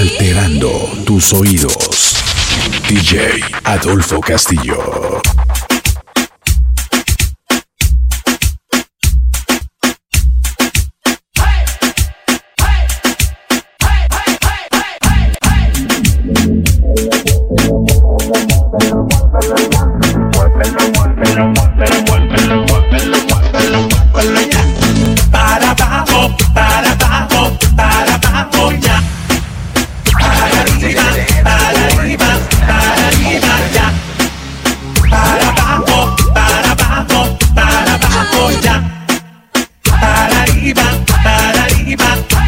alterando tus oídos. DJ Adolfo Castillo. pa.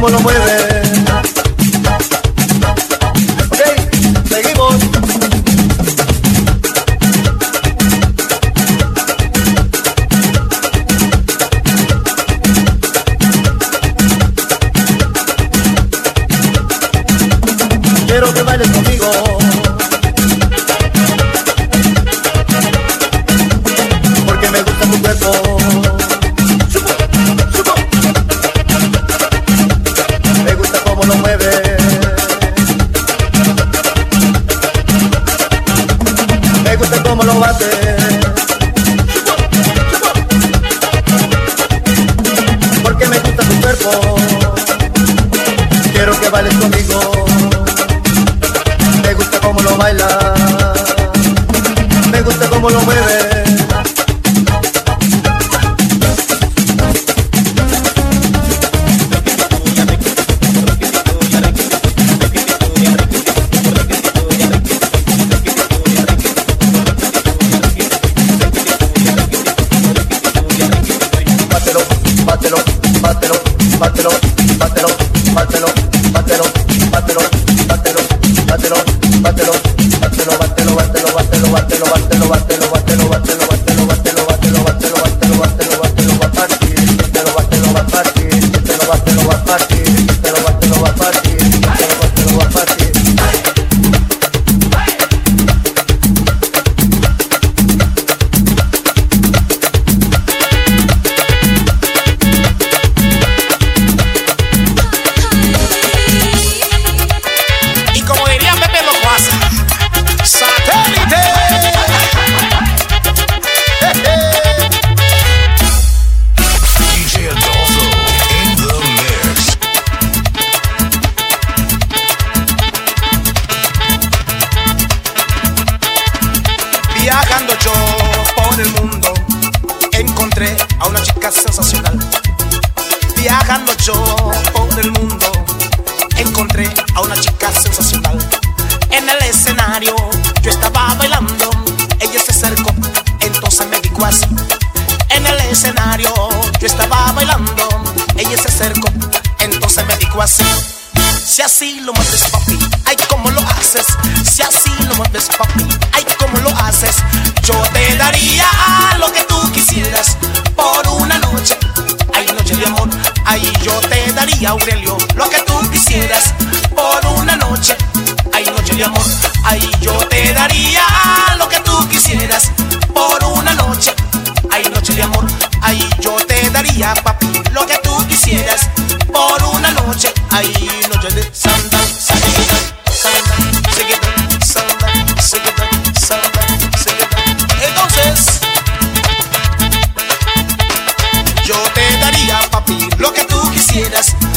cómo lo mueve. bailar. Me gusta cómo lo mueve. En el escenario yo estaba bailando, ella se acercó, entonces me dijo así. Si así lo mueves, papi, ay, cómo lo haces. Si así lo mueves, papi, ay, cómo lo haces. Yo te daría lo que tú quisieras por una noche, ay, noche de amor. Ay, yo te daría, Aurelio, lo que tú quisieras por una noche, ay, noche de amor. Ay, yo te daría. haters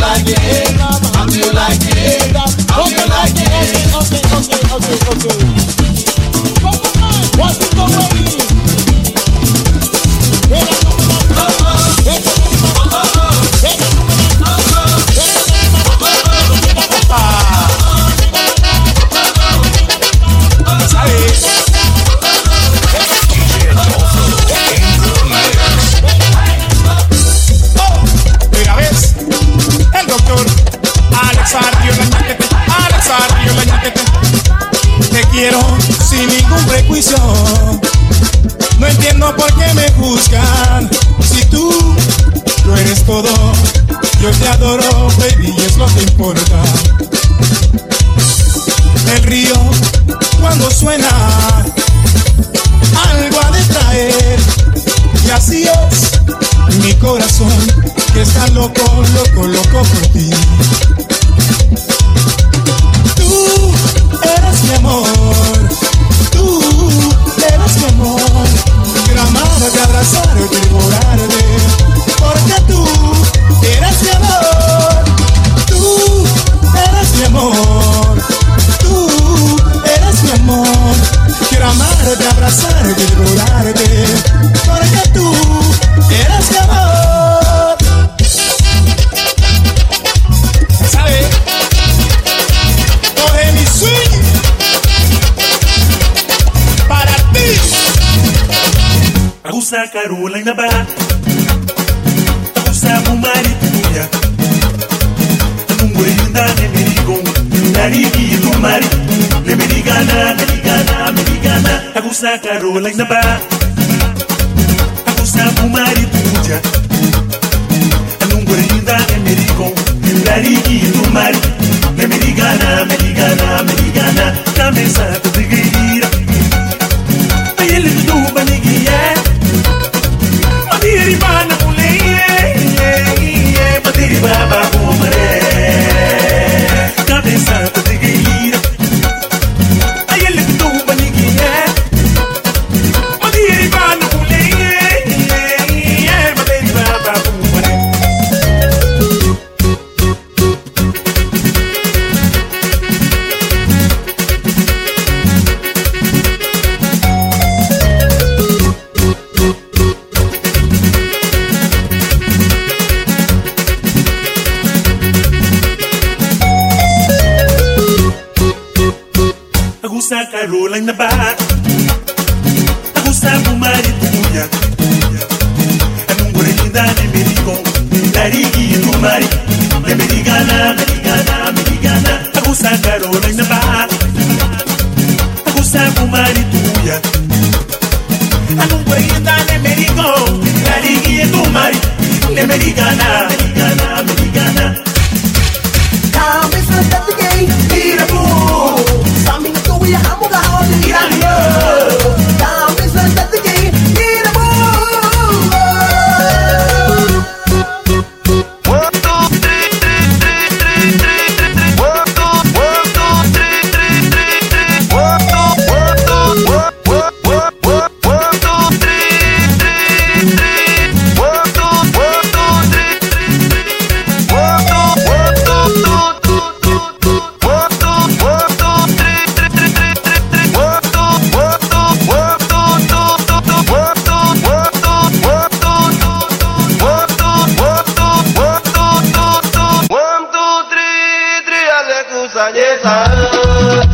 like it? How do you like it? How do you like it? Okay, okay, okay, okay. okay. importa. Para ti. Usa Carolina Bará. Usa Bumari Tuya. Nungurinda Nemerigo. Nariki Lumari. Nemerigana, Americana, Americana. Usa Carolina Bará. Usa Bumari Tuya. Nungurinda Nemerigo. Nariki Lumari. Nemerigana, Americana, Americana. na kamisa kudigiri ਸਜੇ sir.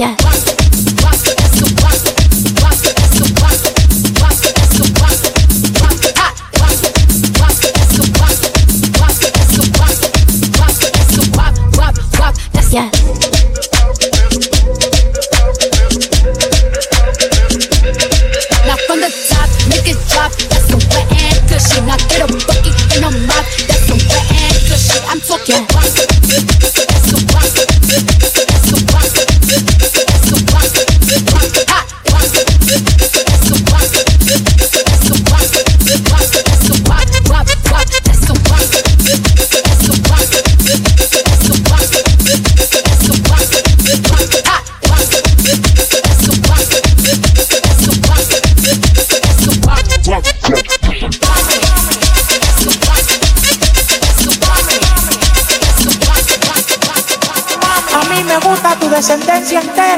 yes.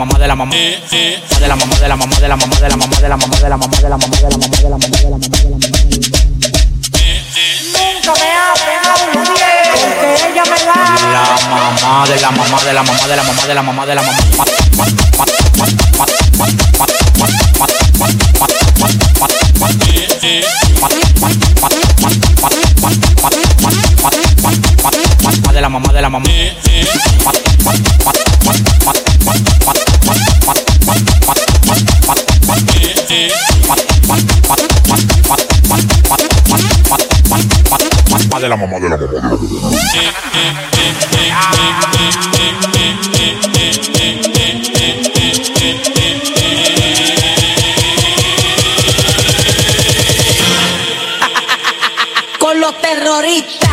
mamá de la mamá de la mamá de la mamá de la mamá de la mamá de la mamá de la mamá de la mamá de la mamá de la mamá de la mamá de la mamá de la mamá de la mamá Nunca me ha pegado un pie. Porque ella me da. la mamá de la mamá de la mamá de la mamá de la mamá de la mamá de la mamá de la mamá de la mamá de la mamá De la mamá de la mamá. Con los terroristas.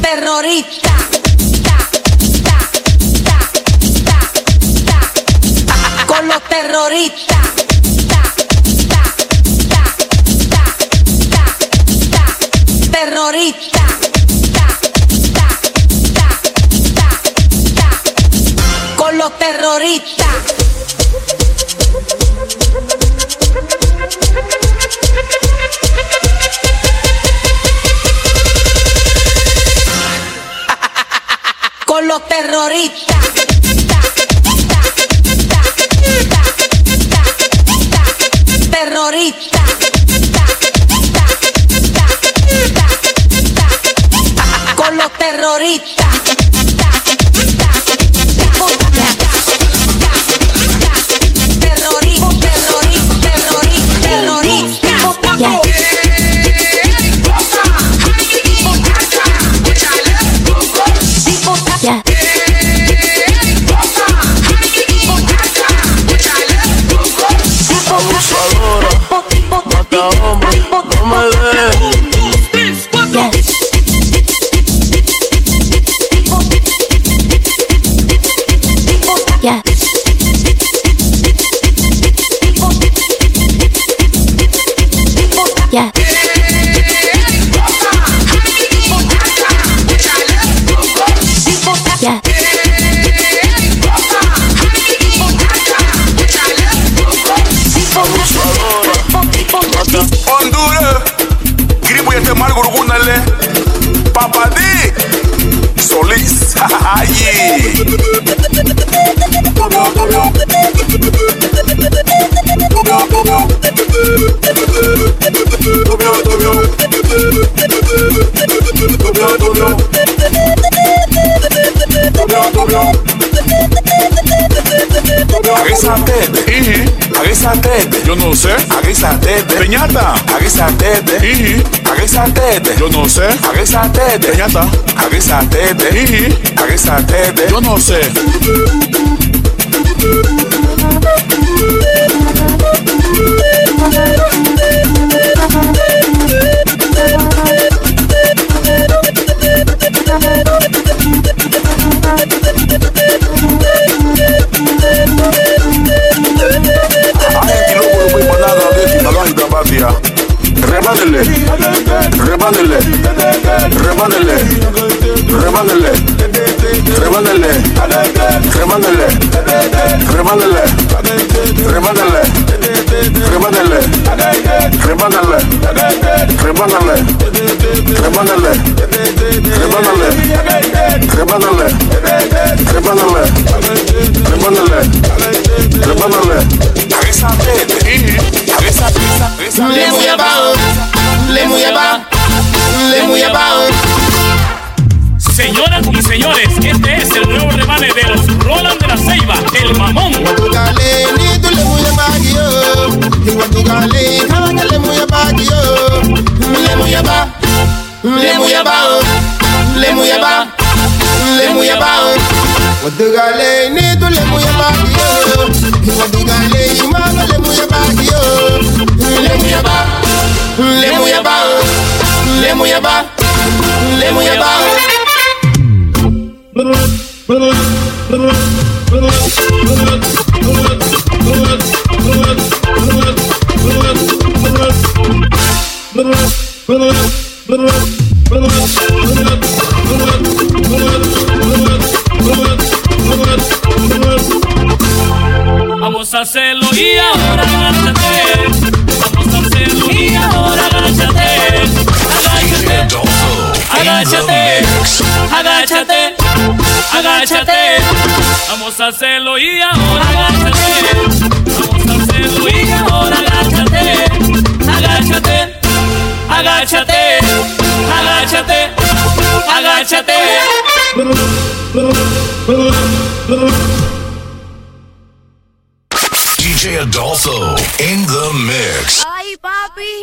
Terrorista. terrorista. Terrorista. Con los terroristas. Con los terroristas. Hey. Yo no sé. aguisatete, Peñata. aguisatete, Iji. aguisatete, Yo no sé. aguisatete, Peñata. aguisatete, Iji. aguisatete. Yo no sé. Rebanele, rebanele, rebanele, rebanele, rebanele, rebanele, rebanele, rebanele, rebanele, rebanele, rebanele, rebanele, rebanele, rebanele, rebanele, rebanele, rebanele. Resa, resa, resa, resa, resa. el mamón. Watugale ni tule muye bagi yo. Y watugale kawana le muye bagi yo. Le muye ba, le muye ba, le muye ba, le muye ba. Watugale ni tule muye bagi yo. Y watugale imama le muye bagi yo. Le muye ba, le muye ba, le muye ba, le muye ba. Vamos a hacerlo y ahora agáchate. Vamos a hacerlo y ahora agáchate. Agáchate. Agáchate. Agáchate. Agáchate. Vamos a hacerlo y ahora agáchate. Vamos a hacerlo y ahora agáchate. Agáchate. Agáchate. Agáchate. Agáchate. DJ Adolfo in the mix. Ay, papi.